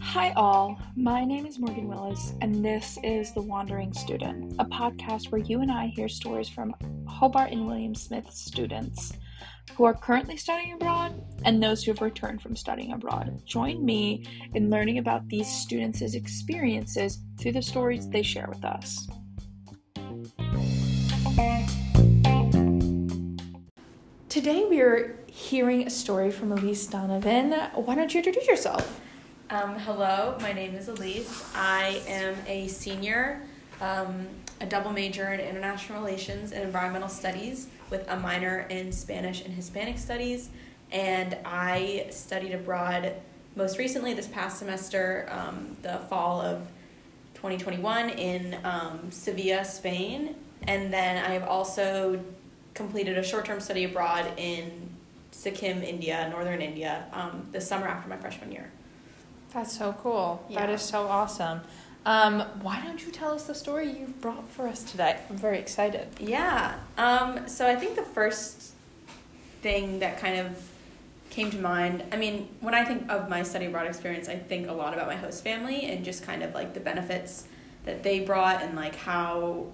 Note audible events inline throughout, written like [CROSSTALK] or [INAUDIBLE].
Hi, all. My name is Morgan Willis, and this is The Wandering Student, a podcast where you and I hear stories from Hobart and William Smith students who are currently studying abroad and those who have returned from studying abroad. Join me in learning about these students' experiences through the stories they share with us. Today we are hearing a story from Elise Donovan. Why don't you introduce yourself? Um, hello, my name is Elise. I am a senior, um, a double major in international relations and environmental studies with a minor in Spanish and Hispanic studies. And I studied abroad most recently this past semester, um, the fall of 2021, in um, Sevilla, Spain. And then I have also completed a short term study abroad in Sikkim, India, northern India, um, the summer after my freshman year. That's so cool. That Yeah. is so awesome. Um, why don't you tell us the story you've brought for us today? I'm very excited. Yeah. Um, so I think the first thing that kind of came to mind, I mean, when I think of my study abroad experience, I think a lot about my host family and just kind of like the benefits that they brought and like how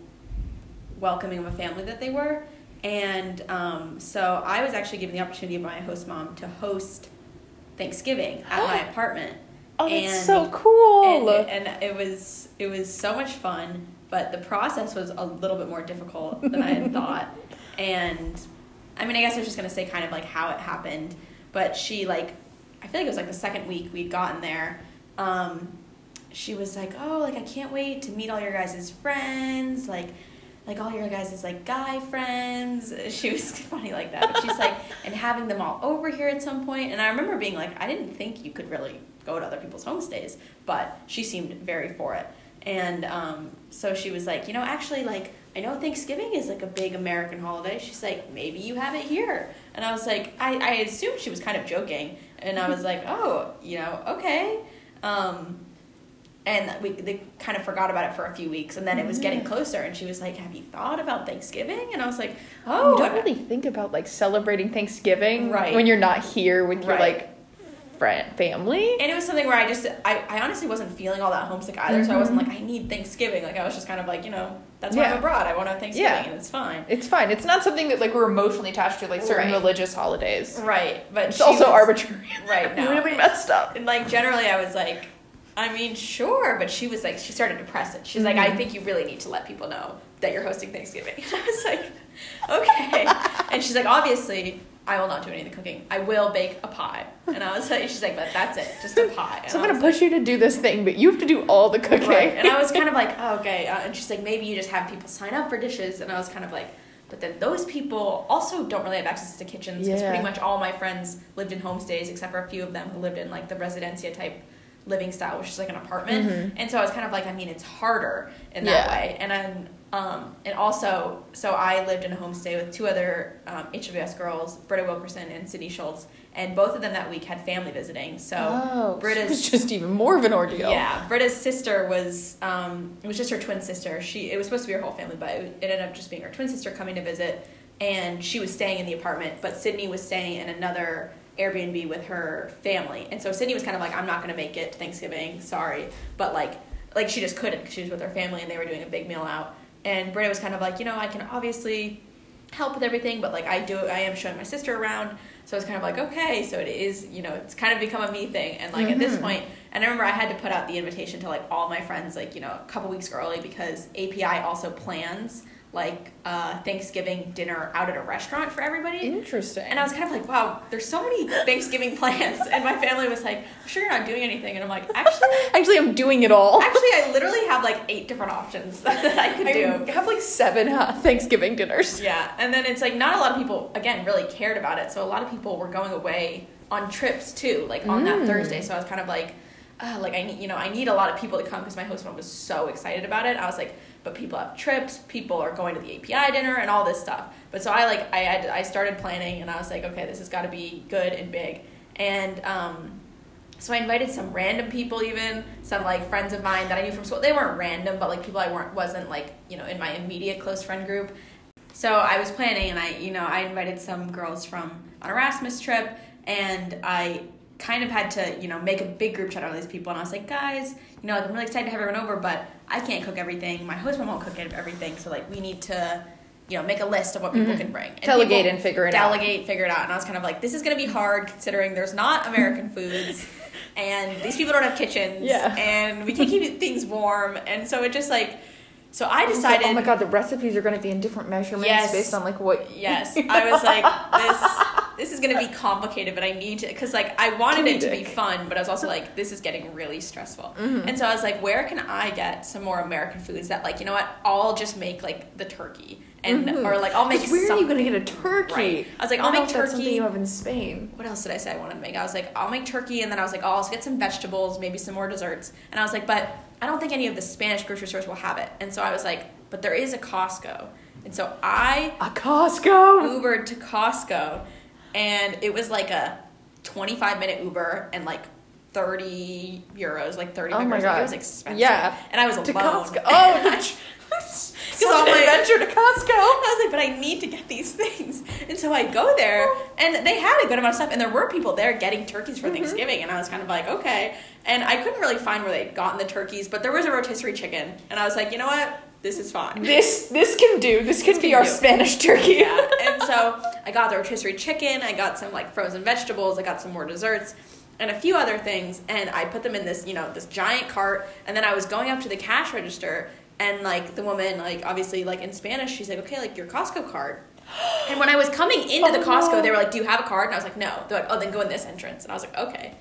welcoming of a family that they were. And um, so I was actually given the opportunity by my host mom to host Thanksgiving at my [GASPS] apartment. Oh, that's And- so cool. and, and it was it was so much fun but the process was a little bit more difficult than i had [LAUGHS] thought. And i mean i guess i was just going to say kind of like how it happened but she like i feel like it was like the second week we'd gotten there. Um, she was like oh like i can't wait to meet all your guys' friends like like all your guys' is like guy friends. [LAUGHS] She was funny like that but she's like [LAUGHS] and having them all over here at some point. and i remember being like i didn't think you could really go to other people's homestays but she seemed very for it. And um, so she was like you know actually like i know thanksgiving is like a big american holiday. She's like maybe you have it here. And i was like i, I assumed she was kind of joking and i was like oh you know okay. Um, and we they kind of forgot about it for a few weeks and then it was getting mm. closer and she was like have you thought about thanksgiving and i was like oh you don't really think about like celebrating Thanksgiving Right. when you're not here with your Right. like friend family. and it was something where i just i, I honestly wasn't feeling all that homesick either so i wasn't mm-hmm. like i need thanksgiving like i was just kind of like you know that's why Yeah. i'm abroad i want to have thanksgiving Yeah. and it's fine It's fine. It's not something that like we're emotionally attached to, like certain Right. religious holidays. right but It's also was- arbitrary. right [LAUGHS] no really messed up. and like generally i was like i mean sure but she was like she started to press it she's like Mm-hmm. i think you really need to let people know that you're hosting thanksgiving [LAUGHS] and i was like okay and she's like obviously i will not do any of the cooking i will bake a pie and i was like she's like but that's it just a pie and So I'm gonna was push you to do this thing, but you have to do all the cooking. Right. And I was [LAUGHS] kind of like, oh, okay. Uh, and she's like, maybe you just have people sign up for dishes. And I was kind of like, but then those people also don't really have access to kitchens because Yeah. pretty much all my friends lived in homestays except for a few of them who lived in like the residencia type living style, which is like an apartment. Mhm. And so I was kind of like, I mean, it's harder in Yeah. that way. And I'm, um, and also, so I lived in a homestay with two other um, HWS girls, Britta Wilkerson and Sydney Schultz, and both of them that week had family visiting. So oh, Britta's- it's just even more of an ordeal. yeah, Britta's sister was um, it was just her twin sister. She it was supposed to be her whole family, but it ended up just being her twin sister coming to visit, and she was staying in the apartment, but Sydney was staying in another Airbnb with her family, and so Sydney was kind of like, I'm not gonna make it to Thanksgiving, sorry, but like like she just couldn't because she was with her family and they were doing a big meal out, and Britta was kind of like, you know, I can obviously help with everything, but like I do, I am showing my sister around. So it's kind of like, okay, so it is, you know, it's kind of become a me thing. And like at this Mhm. point, and I remember I had to put out the invitation to like all my friends, like, you know, a couple weeks early because API also plans like uh, Thanksgiving dinner out at a restaurant for everybody. Interesting. And I was kind of like, wow, there's so many Thanksgiving [LAUGHS] plans. And my family was like, I'm sure you're not doing anything. And I'm like, actually, [LAUGHS] Actually, I'm doing it all. actually, I literally have like eight different options [LAUGHS] that I could do. I have like seven uh, Thanksgiving dinners. Yeah, and then it's like not a lot of people again really cared about it. So a lot of people were going away on trips too, like on that Mm. Thursday. So I was kind of like, uh, like I need, you know, I need a lot of people to come because my host mom was so excited about it. I was like, but people have trips, people are going to the API dinner and all this stuff. But so I like I had I started planning and I was like, okay, this has got to be good and big. And um, so I invited some random people, even some like friends of mine that I knew from school. They weren't random, but like people I weren't wasn't like you know in my immediate close friend group. so I was planning, and I, you know, I invited some girls from an Erasmus trip, and I kind of had to, you know, make a big group chat out of these people, and I was like, guys, you know, like, I'm really excited to have everyone over, but I can't cook everything. My husband won't cook everything, so like we need to. You know, make a list of what people can bring. And Mm-hmm. Delegate and figure it out. delegate, figure it out. And I was kind of like, this is going to be hard considering there's not American [LAUGHS] foods, and these people don't have kitchens, Yeah. and we can't keep things warm, and so it just like, so I decided. oh my god, the recipes are going to be in different measurements Yes. based on like what. Yes, I was like, [LAUGHS] this this is gonna be complicated, but I need to because like I wanted it to be fun, but I was also like, this is getting really stressful. Mm-hmm. And so I was like, where can I get some more American foods that like you know what? I'll just make like the turkey and Mhm. or like I'll make. Where some, are you going to get a turkey? Right. I was like, I I'll make if that's something turkey. you have in Spain. What else did I say I wanted to make? I was like, I'll make turkey, and then I was like, oh, I'll also get some vegetables, maybe some more desserts. And I was like, but I don't think any of the Spanish grocery stores will have it. And so I was like, but there is a Costco. And so I A Costco. Ubered to Costco, and it was like a 25 minute Uber and like 30 euros, like 30 Oh my. Like, God. it was expensive. Yeah. And I was alone. To Costco. [LAUGHS] Oh, Because I'm an like, adventure to Costco. I was like, but I need to get these [LAUGHS] things. And so I go there, and they had a good amount of stuff, and there were people there getting turkeys Mm-hmm. for Thanksgiving, and I was kind of like, okay. And I couldn't really find where they'd gotten the turkeys, but there was a rotisserie chicken, and I was like, you know what? This is fine. This this can do. This can This be can our do. Spanish turkey. yeah. [LAUGHS] And so I got the rotisserie chicken, I got some like frozen vegetables, I got some more desserts, and a few other things, and I put them in this, you know, this giant cart, and then I was going up to the cash register, and like the woman, like obviously like in Spanish, she's like, okay, like your Costco card. And when I was coming into the [GASPS] Oh, Costco, no. they were like, "Do you have a card?" And I was like, "No." They're like, "Oh, then go in this entrance." And I was like, "Okay."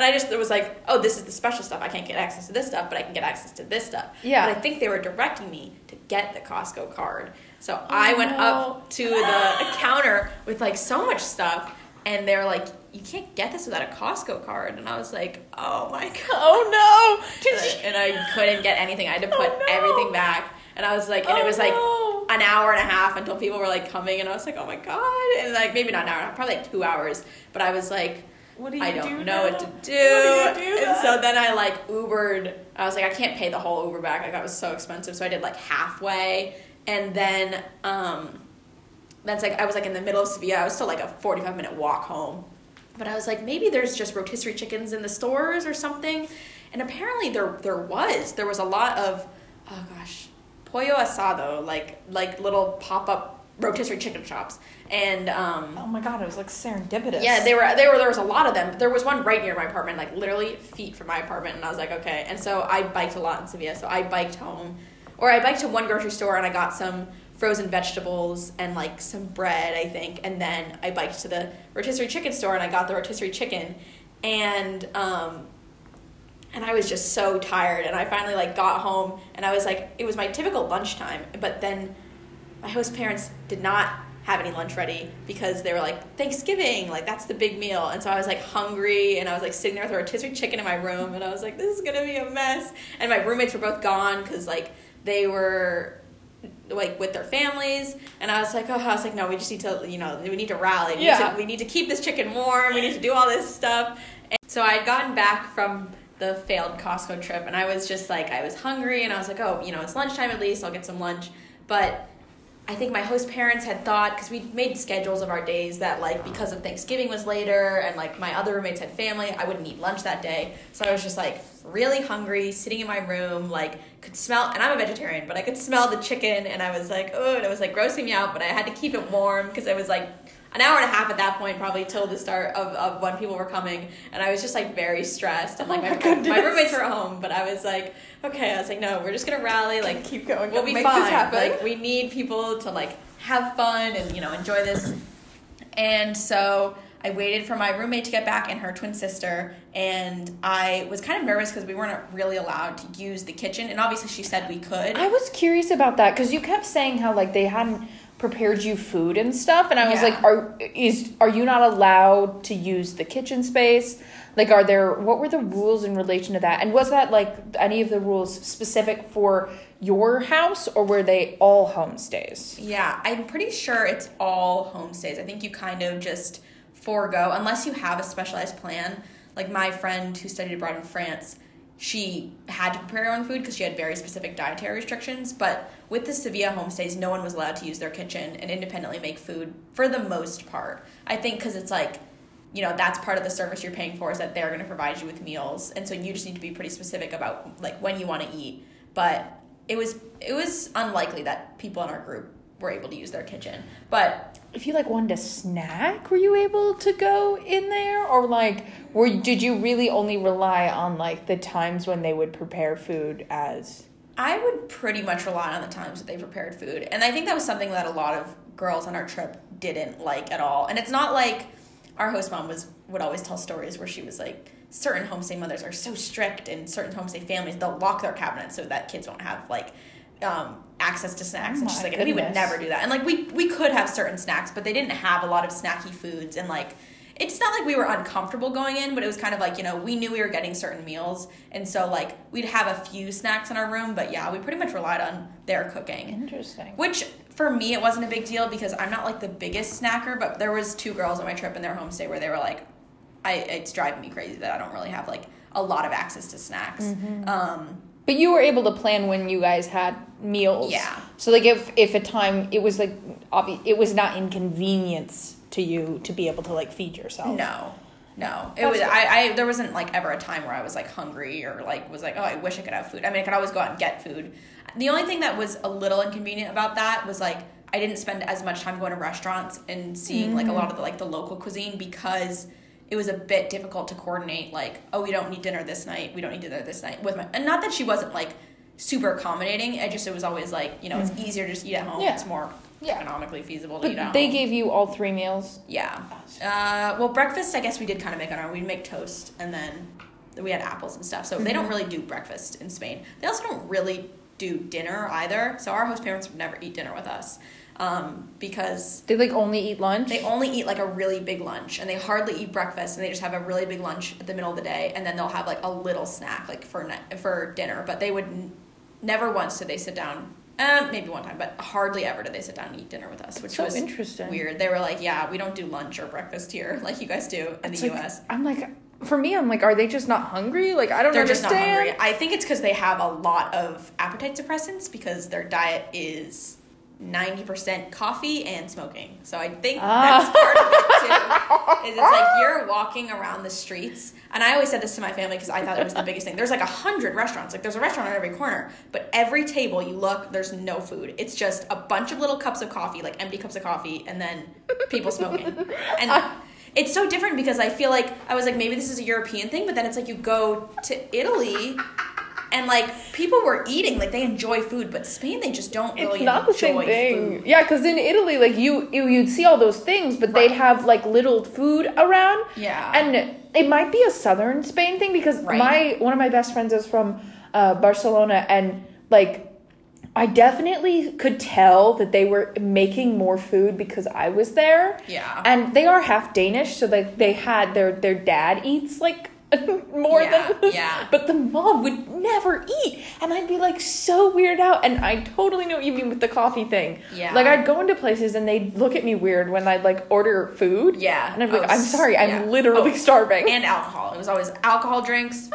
And I just it was like, "Oh, this is the special stuff. I can't get access to this stuff, but I can get access to this stuff." Yeah. But I think they were directing me to get the Costco card. So oh, I went no. up to the [GASPS] counter with like so much stuff, and they were like, "You can't get this without a Costco card." And I was like, "Oh my [LAUGHS] god!" Oh no! And I, and I couldn't get anything. I had to oh, put Oh, no. everything back. And I was like, and it Oh, was like no. an hour and a half until people were like coming, and I was like, oh my god, and like maybe not an hour, and a half, probably like two hours. But I was like, What do you I don't do know now? what to do. What do do and so then? I like Ubered. I was like, I can't pay the whole Uber back. Like that was so expensive. So I did like halfway, and then um, that's like I was like in the middle of Sevilla. I was still like a forty-five minute walk home. But I was like, maybe there's just rotisserie chickens in the stores or something. And apparently there there was. There was a lot of oh gosh, pollo asado, like like little pop-up rotisserie chicken shops. And um Oh my god! It was like serendipitous. yeah, they were. They were. There was a lot of them. There was one right near my apartment, like literally feet from my apartment, and I was like, okay. And so I biked a lot in Sevilla. So I biked home, or I biked to one grocery store and I got some frozen vegetables and like some bread, I think, and then I biked to the rotisserie chicken store and I got the rotisserie chicken, and um, and I was just so tired. And I finally like got home, and I was like, it was my typical lunchtime, but then my host parents did not have any lunch ready because they were like Thanksgiving, like that's the big meal, and so I was like hungry, and I was like sitting there with a rotisserie chicken in my room, and I was like, this is gonna be a mess. And my roommates were both gone because like they were like with their families, and I was like, oh, I was like, no, we just need to, you know, we need to rally. We, need, Yeah. to, we need to keep this chicken warm. We need to do all this stuff. And so I had gotten back from the failed Costco trip, and I was just like, I was hungry, and I was like, oh, you know, it's lunchtime at least. I'll get some lunch, but. I think my host parents had thought because we made schedules of our days that like because of Thanksgiving was later and like my other roommates had family, I wouldn't eat lunch that day. So I was just like really hungry, sitting in my room, like could smell. And I'm a vegetarian, but I could smell the chicken, and I was like, oh, and it was like grossing me out. But I had to keep it warm because I was like an hour and a half at that point, probably till the start of, of when people were coming, and I was just like very stressed. And oh like Oh my, my goodness. my roommates were home, but I was like, okay, I was like, no, we're just gonna rally, like keep going. we'll be Make fine. Like we need people to like have fun and you know enjoy this. And so I waited for my roommate to get back and her twin sister, and I was kind of nervous because we weren't really allowed to use the kitchen. And obviously, she said we could. I was curious about that because you kept saying how like they hadn't prepared you food and stuff, and I was Yeah. like, are is are you not allowed to use the kitchen space? Like, are there what were the rules in relation to that? And was that like any of the rules specific for your house, or were they all homestays? Yeah, I'm pretty sure it's all homestays. I think you kind of just forego unless you have a specialized plan. Like my friend who studied abroad in France, she had to prepare her own food because she had very specific dietary restrictions. But with the Sevilla homestays, no one was allowed to use their kitchen and independently make food for the most part. I think because it's like, you know, that's part of the service you're paying for is that they're going to provide you with meals, and so you just need to be pretty specific about like when you want to eat. But it was it was unlikely that people in our group were able to use their kitchen. But if you like wanted a snack, were you able to go in there, or like, were did you really only rely on like the times when they would prepare food as? I would pretty much rely on the times that they prepared food, and I think that was something that a lot of girls on our trip didn't like at all. And it's not like our host mom was would always tell stories where she was like certain homestay mothers are so strict and certain homestay families they'll lock their cabinets so that kids won't have like um, access to snacks Oh and she's like we would never do that and like we we could have certain snacks but they didn't have a lot of snacky foods and like it's not like we were uncomfortable going in but it was kind of like you know we knew we were getting certain meals and so like we'd have a few snacks in our room but yeah we pretty much relied on their cooking Interesting. which for me it wasn't a big deal because I'm not like the biggest snacker, but there was two girls on my trip in their homestay where they were like, I it's driving me crazy that I don't really have like a lot of access to snacks. Mm-hmm. Um, But you were able to plan when you guys had meals. Yeah. So like if if a time it was like obvi- it was not inconvenience to you to be able to like feed yourself. no, no, it That's was. I, I there wasn't like ever a time where I was like hungry or like was like oh I wish I could have food. I mean I could always go out and get food. The only thing that was a little inconvenient about that was like I didn't spend as much time going to restaurants and seeing like a mm. lot of the like the local cuisine because it was a bit difficult to coordinate like oh we don't need dinner this night we don't need dinner this night with my and not that she wasn't like super accommodating I just it was always like you know it's easier to just eat at home Yeah. it's more Yeah. economically feasible to eat at But they gave you all three meals. Yeah. Uh, well, breakfast, I guess we did kind of make on our own. We'd make toast and then we had apples and stuff. So they don't really do breakfast in Spain. They also don't really do dinner either. So our host parents would never eat dinner with us um, because They like only eat lunch. they only eat like a really big lunch and they hardly eat breakfast and they just have a really big lunch at the middle of the day and then they'll have like a little snack like for ni- for dinner. But they would n- never once did they sit down. Um, maybe one time, but hardly ever did they sit down and eat dinner with us, which so was interesting. weird. They were like, "Yeah, we don't do lunch or breakfast here like you guys do in It's the like- U.S." I'm like, for me, I'm like, are they just not hungry? Like, I don't They're just understand. not hungry. I think it's because they have a lot of appetite suppressants because their diet is ninety percent coffee and smoking. So I think Ah. that's part of it too. [LAUGHS] Is it's like you're walking around the streets, and I always said this to my family because I thought it was the biggest thing. There's like a hundred restaurants. Like there's a restaurant on every corner, but every table you look, there's no food. It's just a bunch of little cups of coffee, like empty cups of coffee, and then people smoking. [LAUGHS] And it's so different because I feel like I was like maybe this is a European thing, but then it's like you go to Italy. And like people were eating, like they enjoy food, but Spain they just don't really It's not the same thing. food. Yeah, because in Italy, like you, you, you'd see all those things, but they'd have like little food around. Yeah. and it might be a southern Spain thing because Right. my one of my best friends is from uh, Barcelona, and like I definitely could tell that they were making more food because I was there. Yeah. and they are half Danish, so like they had their their dad eats like [LAUGHS] more Yeah, than yeah. but the mom would never eat, and I'd be like so weirded out. And I totally know what you mean with the coffee thing. Yeah. like I'd go into places and they'd look at me weird when I'd like order food. Yeah. and I'd be Oh, like, I'm sorry, I'm literally Oh, starving. and alcohol. It was always alcohol drinks,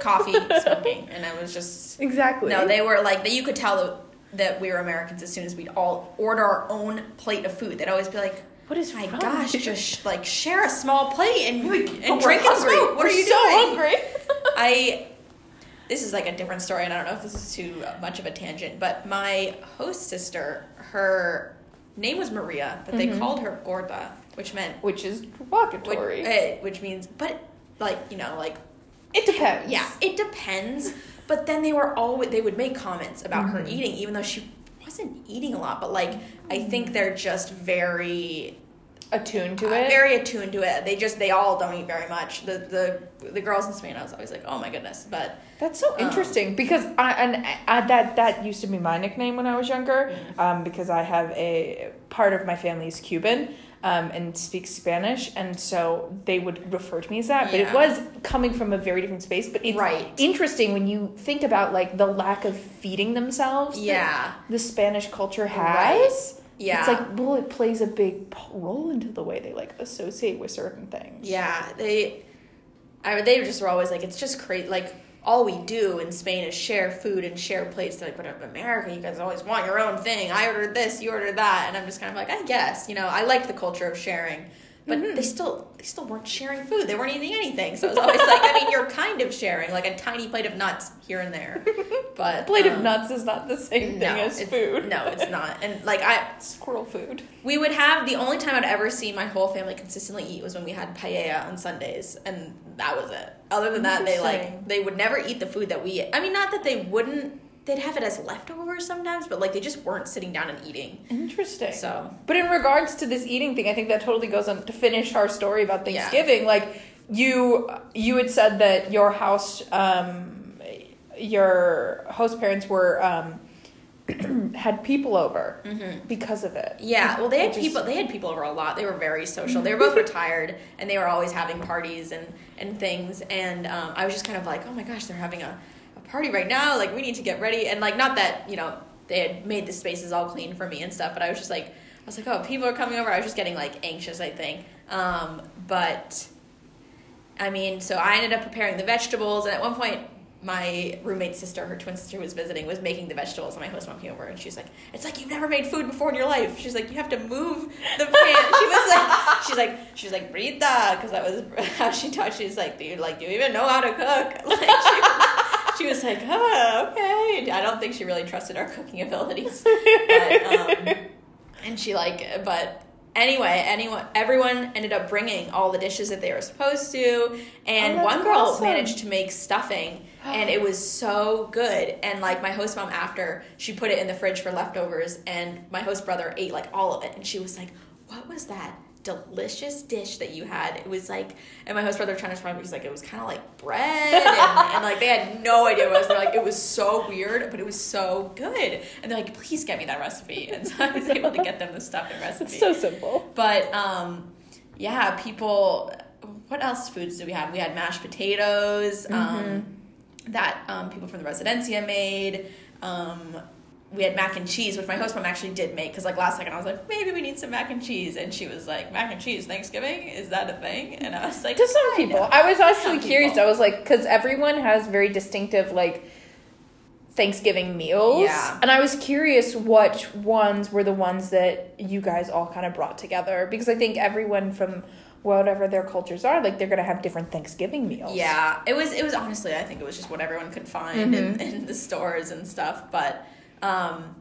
coffee, [LAUGHS] smoking, and it was just exactly. no. They were like that. You could tell that we were Americans as soon as we'd all order our own plate of food. They'd always be like, What is "My wrong gosh, with you?" just like share a small plate and and drink and smoke. What We're are you so doing?" hungry. [LAUGHS] I [LAUGHS] this is like a different story, and I don't know if this is too much of a tangent, but my host sister, her name was Maria, but Mm-hmm. they called her Gorda, which meant Which is which, derogatory. eh, which means, but like you know, like it depends. yeah, it depends. But then they were always they would make comments about her Mm-hmm. eating, even though she wasn't eating a lot. But like, I think they're just very attuned to uh, it. very attuned to it. They just they all don't eat very much. The the the girls in Spain, I was always like, oh my goodness. But That's so Um, interesting because I and I, that that used to be my nickname when I was younger, Mm-hmm. um, because I have a part of my family is Cuban. Um, and speaks Spanish, and so they would refer to me as that. But it was coming from a very different space. But it's Right. interesting when you think about like the lack of feeding themselves. yeah, the Spanish culture has. Right. yeah, It's like well, it plays a big role into the way they like associate with certain things. yeah. They, I they just were always like, it's just crazy. Like all we do in Spain is share food and share plates. They're like, but uh, in America, you guys always want your own thing. I ordered this, you ordered that, and I'm just kind of like, I guess, you know, I like the culture of sharing, but Mm-hmm. they still they still weren't sharing food. They weren't eating anything. So it was always like, I mean, you're kind of sharing, like a tiny plate of nuts here and there, but A [LAUGHS] plate of um, nuts is not the same no, thing as food. No, it's [LAUGHS] not. And like I, Squirrel food. we would have the only time I'd ever see my whole family consistently eat was when we had paella on Sundays, and that was it. Other than that, they like they would never eat the food that we. I mean, not that they wouldn't. They'd have it as leftovers sometimes, but like they just weren't sitting down and eating. Interesting. So But in regards to this eating thing, I think that totally goes on to finish our story about Yeah. Thanksgiving. Like you, you had said that your house, um, your host parents were um, [CLEARS THROAT] had people over because of it. yeah, well, they had people. They had people over a lot. They were very social. They were [LAUGHS] both retired, and they were always having parties and and things. And um, I was just kind of like, oh my gosh, they're having a party right now. Like we need to get ready. And like, not that you know they had made the spaces all clean for me and stuff, but I was just like, I was like, oh, people are coming over. I was just getting like anxious, I think. Um, but I mean, so I ended up preparing the vegetables, and at one point, my roommate's sister, her twin sister, was visiting, was making the vegetables, and my host mom came over, and she's like, "It's like you've never made food before in your life." She's like, "You have to move the pan." she was like, "She's like, she's like, Rita," because that was [LAUGHS] how she talked. She's like, "Do you like, do you even know how to cook?" [LAUGHS] Like, she was, she was like, "Oh, okay." I don't think she really trusted our cooking abilities, [LAUGHS] but, um, and she like, but anyway, anyone, everyone ended up bringing all the dishes that they were supposed to, and Oh, one girl awesome. managed to make stuffing, and it was so good. And like my host mom, after she put it in the fridge for leftovers, and my host brother ate like all of it, and she was like, "What was that?" Delicious dish that you had. It was like, and my host brother trying to describe it. He's like, it was kind of like bread, and, [LAUGHS] and like they had no idea what it was. They're like, it was so weird, but it was so good. And they're like, please get me that recipe. And so I was able to get them the stuff and recipe. It's so simple. But um, yeah, people. What else foods do we have? We had mashed potatoes um, that um, people from the Residencia made. Um, we had mac and cheese, which my host mom actually did make. Because like last second, I was like, maybe we need some mac and cheese, and she was like, mac and cheese Thanksgiving is that a thing? And I was like, To some people, of. I was actually Some curious. people. I was like, because everyone has very distinctive like Thanksgiving meals, Yeah. and I was curious which ones were the ones that you guys all kind of brought together because I think everyone from whatever their cultures are, like they're gonna have different Thanksgiving meals. Yeah, it was. It was honestly, I think it was just what everyone could find mm-hmm. in, in the stores and stuff. But, um,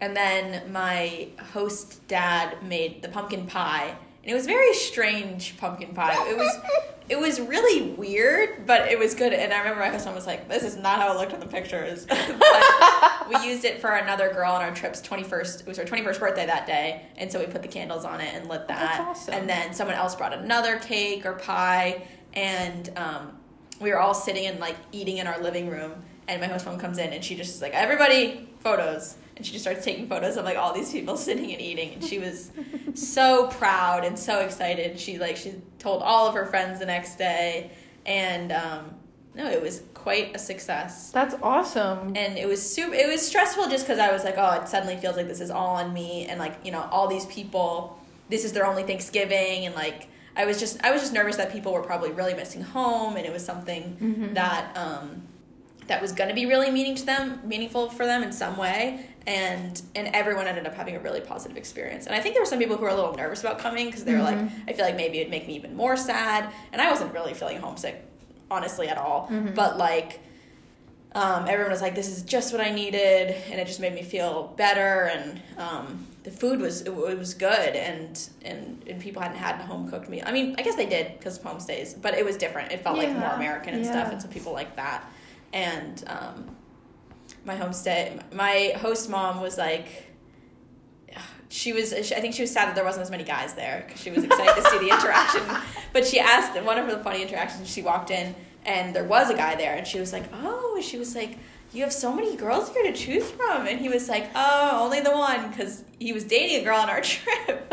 and then my host dad made the pumpkin pie, and it was very strange pumpkin pie. It was, [LAUGHS] it was really weird, but it was good. And I remember my husband was like, "This is not how it looked in the pictures." [LAUGHS] but we used it for another girl on our trip's twenty first. It was her twenty first birthday that day, and so we put the candles on it and lit that. That's awesome. And then someone else brought another cake or pie, and um, we were all sitting and like eating in our living room. And my host mom comes in, and she just is like, "Everybody, photos!" And she just starts taking photos of like all these people [LAUGHS] sitting and eating, and she was [LAUGHS] so proud and so excited. She like she told all of her friends the next day, and um, no, it was quite a success. That's awesome. and it was super it was stressful just because i was like oh it suddenly feels like this is all on me. And like you know all these people this is their only thanksgiving. And like i was just i was just nervous that people were probably really missing home. And it was something that um that was going to be really meaning to them meaningful for them in some way and and everyone ended up having a really positive experience and i think there were some people who were a little nervous about coming because they were like i feel like maybe it'd make me even more sad and i wasn't really feeling homesick honestly at all but like um, everyone was like, "This is just what I needed," and it just made me feel better. And um, the food was it, it was good, and, and and people hadn't had home cooked meal. I mean, I guess they did because of homestays, but it was different. It felt like more American and stuff, and so people like that. And um, my homestay, my host mom was like. She was. I think she was sad that there wasn't as many guys there because she was excited to see the [LAUGHS] interaction. But she asked one of the funny interactions. She walked in and there was a guy there, and she was like, "Oh," she was like, "You have so many girls here to choose from," and he was like, "Oh, only the one," because he was dating a girl on our [LAUGHS] trip,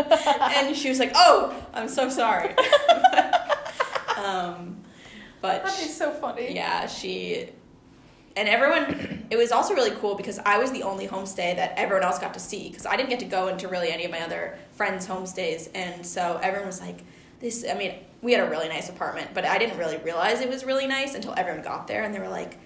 and she was like, "Oh, I'm so sorry." [LAUGHS] um, but That is so funny. yeah, she and everyone. It was also really cool because I was the only homestay that everyone else got to see because I didn't get to go into really any of my other friends' homestays, and so everyone was like, this. I mean, we had a really nice apartment, but I didn't really realize it was really nice until everyone got there, and they were like,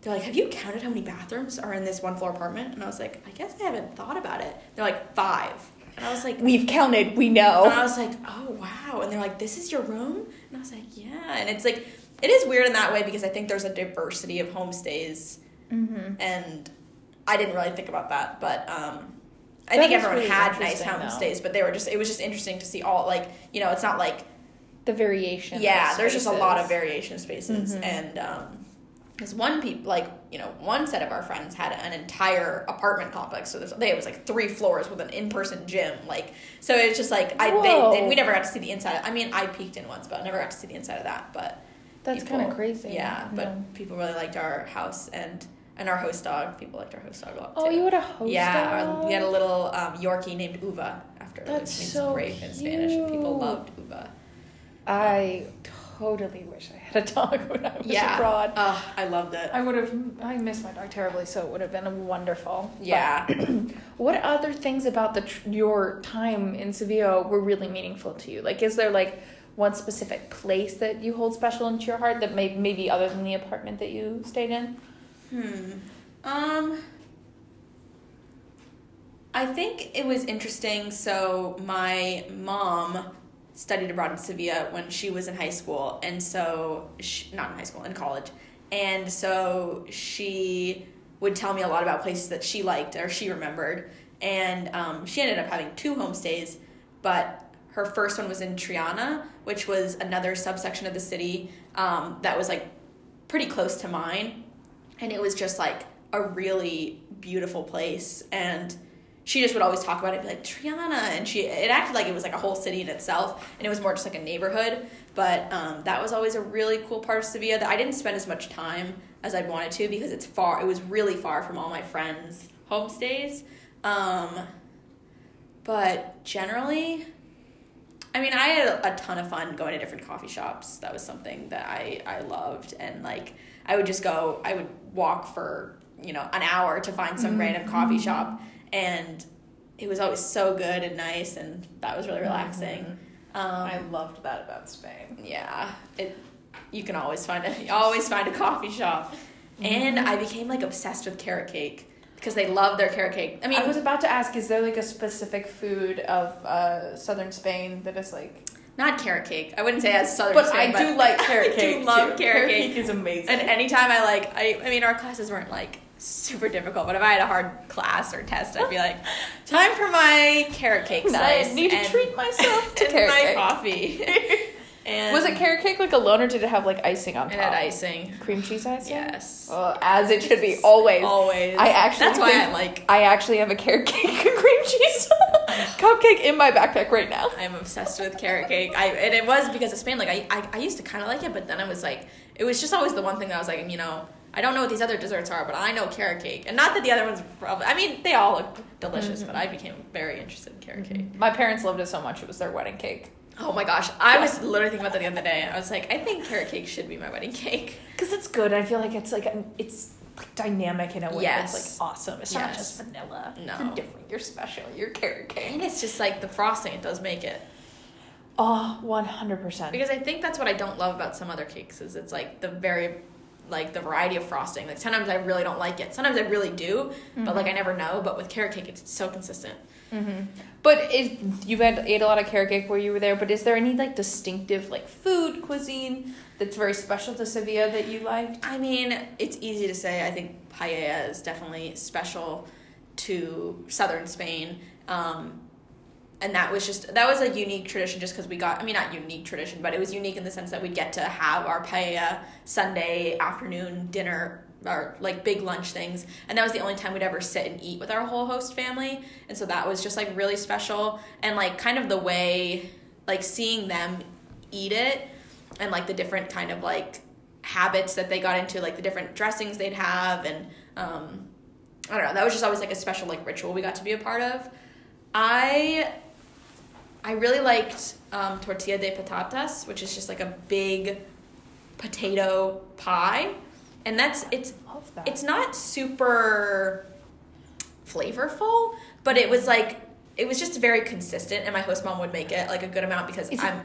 they're like, have you counted how many bathrooms are in this one floor apartment? And I was like, I guess I haven't thought about it. They're like five, and I was like, We've counted. We know. and I was like, oh wow. And they're like, this is your room? And I was like, yeah. And it's like, it is weird in that way because I think there's a diversity of homestays. Mm-hmm. And I didn't really think about that. But um, I That think everyone really had nice though. homestays, but they were just, it was just interesting to see all, like, you know, it's not like, The variation. yeah, there's just a lot of variation spaces. Mhm. And, um, because one people like you know one set of our friends had an entire apartment complex so there's they it was like three floors with an in-person gym like so it's just like i Whoa. they, we never got to see the inside i mean i peeked in once but i never got to see the inside of that but That's kind of crazy. yeah but people really liked our house and and our host dog people liked our host dog a lot Oh, too you had a host yeah dog? we had a little um, yorkie named uva after That's which means so brave in spanish people loved uva I totally wish I had a dog [LAUGHS] when I was yeah abroad. oh i loved it I would have. I miss my dog terribly, so it would have been wonderful. yeah [CLEARS THROAT] what other things about the your time in Sevilla were really meaningful to you? Like, is there like one specific place that you hold special into your heart that may maybe other than the apartment that you stayed in? Hmm. Um. I think it was interesting. So my mom studied abroad in Sevilla when she was in high school, and so she, not in high school, in college, and so she would tell me a lot about places that she liked or she remembered, and um, she ended up having two homestays, but her first one was in Triana, which was another subsection of the city um, that was like pretty close to mine. And it was just like a really beautiful place. And she just would always talk about it be like triana and she it acted like it was like a whole city in itself. And it was more just like a neighborhood. But um, that was always a really cool part of sevilla that i didn't spend as much time as i'd wanted to because it's far it was really far from all my friends homestays. Um, but generally I mean, I had a, a ton of fun going to different coffee shops. That was something that I, I loved. And like, I would just go, I would walk for, you know, an hour to find some mm-hmm. random coffee mm-hmm. shop. And it was always so good and nice. And that was really relaxing. Mm-hmm. Um, I loved that about Spain. yeah, it, you can always find a, [LAUGHS] you always find a coffee shop. And I became like obsessed with carrot cake because they love their carrot cake. I mean, I was about to ask, is there like a specific food of uh, southern Spain that is like? not carrot cake. I wouldn't say as southern But Spain, I do like [LAUGHS] carrot cake. I cake. do love too. carrot cake. is amazing. And anytime I like, I, I mean, our classes weren't like super difficult, but if I had a hard class or test, I'd be like, time for my carrot cake [LAUGHS] slice. I need to treat myself to [LAUGHS] my cake. coffee. And Was it carrot cake like alone, or did it have like icing on It top? had icing. Cream cheese icing. Yes. Well, as it should be, always. Always. I actually That's why I like. I actually have a carrot cake and cream cheese [LAUGHS] cupcake in my backpack right now. I'm obsessed with carrot cake. I and it was because of Spain. Like I, I, I used to kind of like it, but then I was like, it was just always the one thing that I was like, you know, I don't know what these other desserts are, but I know carrot cake. And not that the other ones, probably, I mean, they all look delicious, but mm-hmm. I became very interested in carrot cake. My parents loved it so much; it was their wedding cake. Oh my gosh, I was literally thinking about that the other day. I was like, I think carrot cake should be my wedding cake. [LAUGHS] Because it's good. I feel like it's like it's like dynamic in a way Yes. that's like awesome. It's not just vanilla. No. You're different. You're special. You're carrot cake. And it's just like the frosting; it does make it. Oh, one hundred percent. Because I think that's what I don't love about some other cakes is it's like the very like the variety of frosting. Like sometimes I really don't like it. Sometimes I really do, but mm-hmm. like I never know. But with carrot cake, it's so consistent. Mm-hmm. But is, you had ate a lot of carrot cake while you were there. But is there any like distinctive like food cuisine that's very special to Sevilla that you liked? I mean, it's easy to say. I think paella is definitely special to southern Spain. Um, and that was just that was a unique tradition just because we got i mean not unique tradition but it was unique in the sense that we'd get to have our paella sunday afternoon dinner or like big lunch things. And that was the only time we'd ever sit and eat with our whole host family. And so that was just like really special. And like kind of the way like seeing them eat it and like the different kind of like habits that they got into like the different dressings they'd have and um i don't know. That was just always like a special like ritual we got to be a part of. I I really liked um, tortilla de patatas, which is just like a big potato pie, and that's it's that. it's not super flavorful, but it was like it was just very consistent, and my host mom would make it like a good amount because Is I'm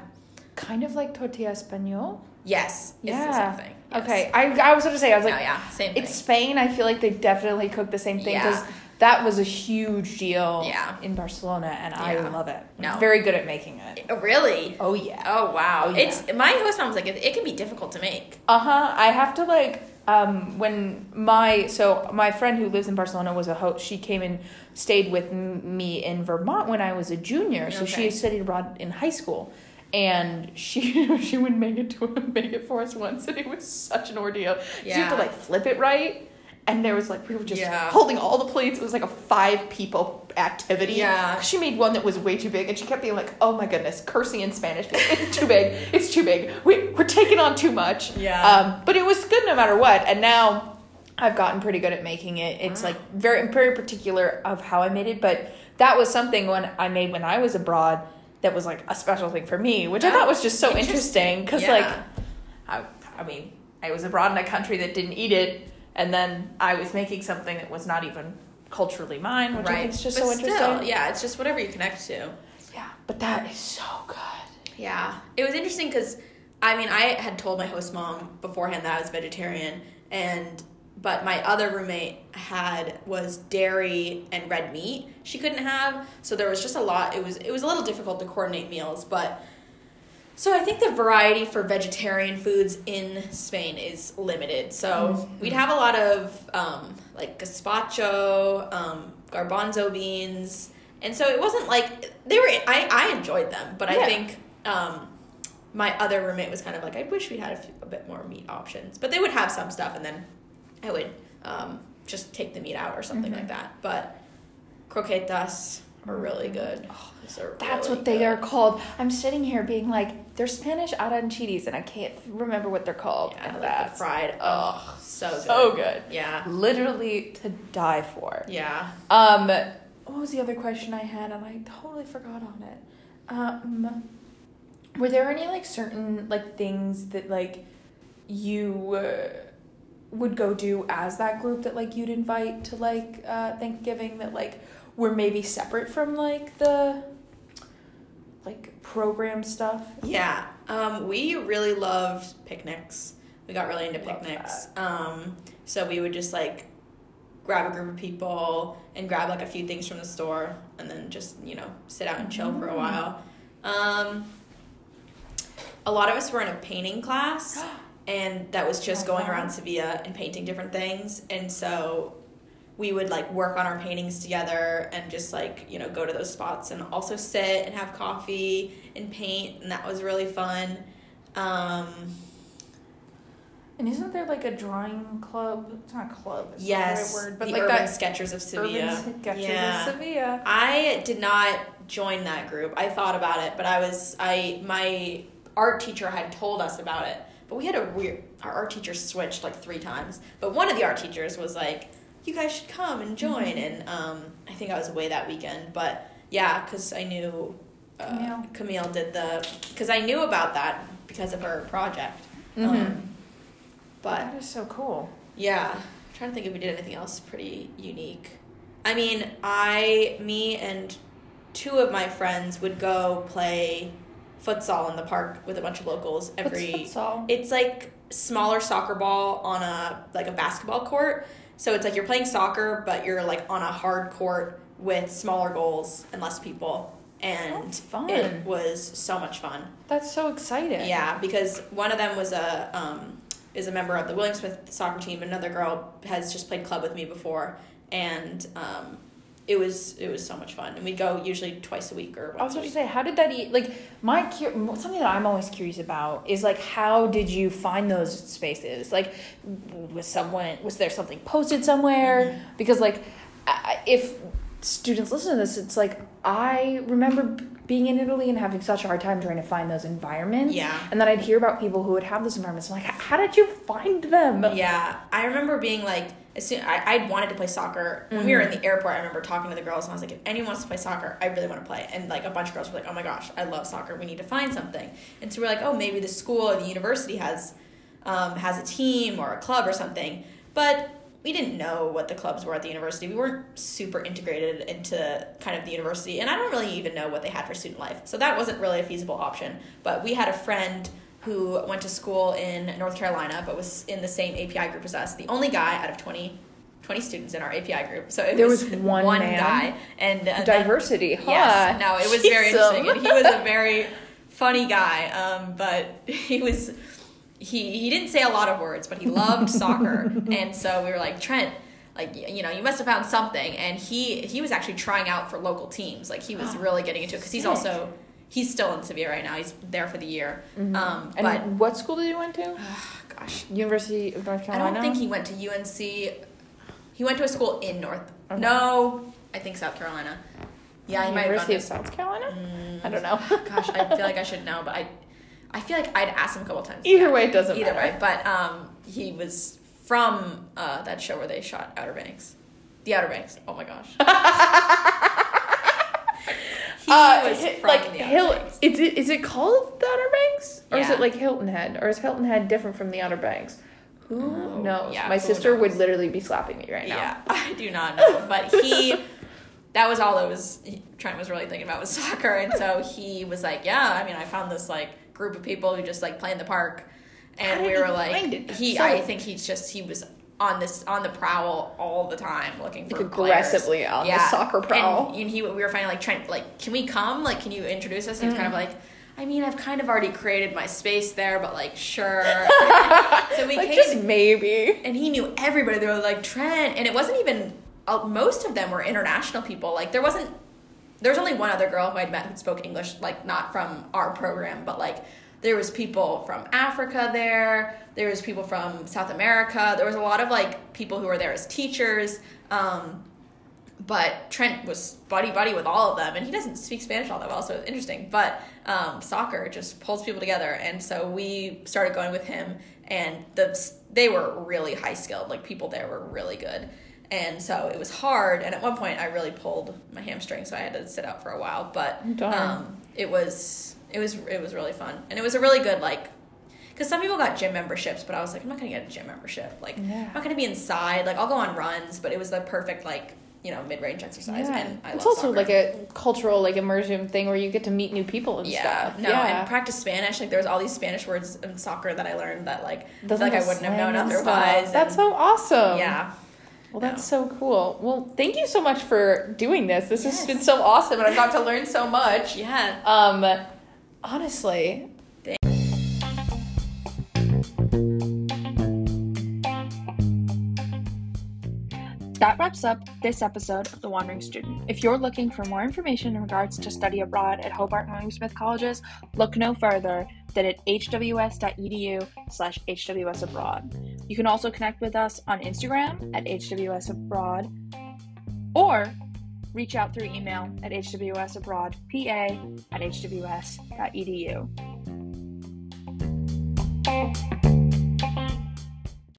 kind of like tortilla español. Yes. It's yeah. the same thing. Yes. Okay. I, I was going to say, I was No, like, yeah, same thing. it's Spain. I feel like they definitely cook the same thing because Yeah. that was a huge deal Yeah. in Barcelona, and I love it. No. I'm very good at making it. Oh, really? Oh yeah. Oh wow! Oh, yeah. It's my host mom was like, it, it can be difficult to make. Uh huh. I have to like um when my so my friend who lives in Barcelona was a host. She came and stayed with m- me in Vermont when I was a junior. So she studied abroad in high school. And she [LAUGHS] she would make it to [LAUGHS] make it for us once, and it was such an ordeal. 'Cause You have to like flip it right, and there was like we were just Yeah. holding all the plates. It was like a five people activity. Yeah. She made one that was way too big, and she kept being like, "Oh my goodness," cursing in Spanish. It's too big. It's too big. We we're taking on too much. Yeah. Um, but it was good no matter what. And now I've gotten pretty good at making it. It's Wow. like very very particular of how I made it. But that was something when I made when I was abroad that was like a special thing for me, which I thought was just so interesting. interesting because Yeah. like I, I mean I was abroad in a country that didn't eat it, and then I was making something that was not even culturally mine, which I think is just but so still, interesting. yeah, it's just whatever you connect to. Yeah, but that is so good. Yeah, it was interesting because I mean I had told my host mom beforehand that I was vegetarian, and but my other roommate had was dairy and red meat she couldn't have, so there was just a lot. It was it was a little difficult to coordinate meals, but. So I think the variety for vegetarian foods in Spain is limited. So we'd have a lot of um, like gazpacho, um, garbanzo beans, and so it wasn't like they were. I I enjoyed them, but I think um, my other roommate was kind of like, I wish we had a, few, a bit more meat options. But they would have some stuff, and then I would um, just take the meat out or something Mhm. like that. But croquetas are really good. Oh, are That's really what they good. are called. I'm sitting here being like, they're Spanish arancini's, and I can't remember what they're called. Yeah, and like that's fried. Oh, so good. so good. Yeah. Literally to die for. Yeah. Um, what was the other question I had, and I totally forgot on it. Um, were there any like certain like things that like you uh, would go do as that group that like you'd invite to like uh, Thanksgiving that like were maybe separate from like the like program stuff? Yeah. Um, we really loved picnics. We got really into Love picnics. Um, so we would just like grab a group of people and grab like a few things from the store and then just, you know, sit out and chill for a Mm. while. Um, a lot of us were in a painting class [GASPS] and that was just Oh, going around Sevilla and painting different things. And so we would like work on our paintings together and just like, you know, go to those spots and also sit and have coffee and paint. And that was really fun. Um, And isn't there like a drawing club? It's not a club. It's yes, not the right word, but the like Urban that Sketchers of Sevilla. Urban Sketchers Yeah. of Sevilla. I did not join that group. I thought about it, but I was I my art teacher had told us about it. But we had a weird our art teacher switched like three times. But one of the art teachers was like, "You guys should come and join." And um, I think I was away that weekend, but yeah, because I knew uh, Camille. Camille did the because I knew about that because of her project. Mhm. Um, but that is so cool. yeah. I'm trying to think if we did anything else pretty unique. I mean, I, me, and two of my friends would go play futsal in the park with a bunch of locals every. What's futsal? It's like smaller soccer ball on a like a basketball court. So it's like you're playing soccer, but you're like on a hard court with smaller goals and less people. And it was so much fun. That's so exciting. Yeah, because one of them was a um, is a member of the William Smith soccer team. Another girl has just played club with me before, and um, it was it was so much fun. And we'd go usually twice a week or I was once going to say, how did that eat? Like, my something that I'm always curious about is like, how did you find those spaces? Like, was someone was there something posted somewhere? Mm-hmm. Because like, if students listen to this, it's like I remember being in Italy and having such a hard time trying to find those environments. Yeah. And then I'd hear about people who would have those environments. I'm like, how did you find them? Yeah, I remember being like, as soon I I wanted to play soccer when we were in Mm-hmm. the airport. I remember talking to the girls and I was like, if anyone wants to play soccer, I really want to play. And like a bunch of girls were like, oh my gosh, I love soccer. We need to find something. And so we're like, oh, maybe the school or the university has um, has a team or a club or something. But we didn't know what the clubs were at the university. We weren't super integrated into kind of the university, and I don't really even know what they had for student life. So that wasn't really a feasible option. But we had a friend who went to school in North Carolina, but was in the same API group as us. The only guy out of 20, 20 students in our API group. So it There was, was one man? guy, and uh, that- Diversity, huh? Yes, no, it was very interesting, and he was a very funny guy. Um, but he was he he didn't say a lot of words, but he loved soccer, [LAUGHS] and so we were like Trent. Like you know, you must have found something, and he he was actually trying out for local teams. Like he was Oh, really getting into it because he's also he's still in Sevilla right now. He's there for the year. Mhm. Um, and but what school did he went to? [SIGHS] gosh, University of North Carolina. I don't think he went to UNC. He went to a school in North. Okay. No, I think South Carolina. Yeah, he might have University gone of South Carolina. Mm, I don't know. [LAUGHS] Gosh, I feel like I should know, but I, I feel like I'd asked him a couple times. Either Yeah, way, it doesn't Either matter. way, but um, he was from uh, that show where they shot Outer Banks, The Outer Banks. Oh my gosh. [LAUGHS] he Uh, was hi- from like the Outer Banks. is it is it called the Outer Banks or is Yeah. it like Hilton Head or is Hilton Head different from the Outer Banks? Who Oh, knows? yeah, My who sister would knows? literally be slapping me right now. Yeah, [LAUGHS] I do not know, but he. That was all I was. he- Trent was really thinking about was [LAUGHS] soccer, and so he was like, "Yeah, I mean, I found this like group of people who just like play in the park," and did we he were like. That's "He, so- I think he's just he was on this on the prowl all the time looking for Like players. aggressively on the soccer prowl. And, and he, we were finally like Trent, like, can we come? Like, can you introduce us? And he was kind of Mm. like. I mean, I've kind of already created my space there, but like, sure. [LAUGHS] so we like came just maybe. and he knew everybody. They were like Trent, and it wasn't even. Uh, most of them were international people. Like there wasn't. There was only one other girl who I'd met who spoke English, like not from our program, but like there was people from Africa there. There was people from South America. There was a lot of like people who were there as teachers. Um, but Trent was buddy buddy with all of them, and he doesn't speak Spanish all that well, so it's interesting. But um, soccer just pulls people together, and so we started going with him, and the they were really high skilled. Like people there were really good, and so it was hard. And at one point, I really pulled my hamstring, so I had to sit out for a while. But um, it was it was it was really fun, and it was a really good like. Because some people got gym memberships, but I was like, I'm not gonna get a gym membership. Like, Yeah. I'm not gonna be inside. Like, I'll go on runs, but it was the perfect like you know mid range exercise, Yeah. and I it's also soccer. like a cultural, like immersion thing where you get to meet new people and yeah, stuff. no, yeah. and practice Spanish. Like, there was all these Spanish words in soccer that I learned that like I feel Doesn't like I wouldn't have known otherwise. That's so awesome. yeah. Well, that's so cool. Well, thank you so much for doing this. This has been so awesome, and I've got to learn so much. Yeah. Um, honestly, That wraps up this episode of The Wandering Student. If you're looking for more information in regards to study abroad at Hobart and William Smith colleges, look no further than at hws.edu slash hwsabroad. You can also connect with us on Instagram at hwsabroad or reach out through email at hwsabroadpa at hws.edu.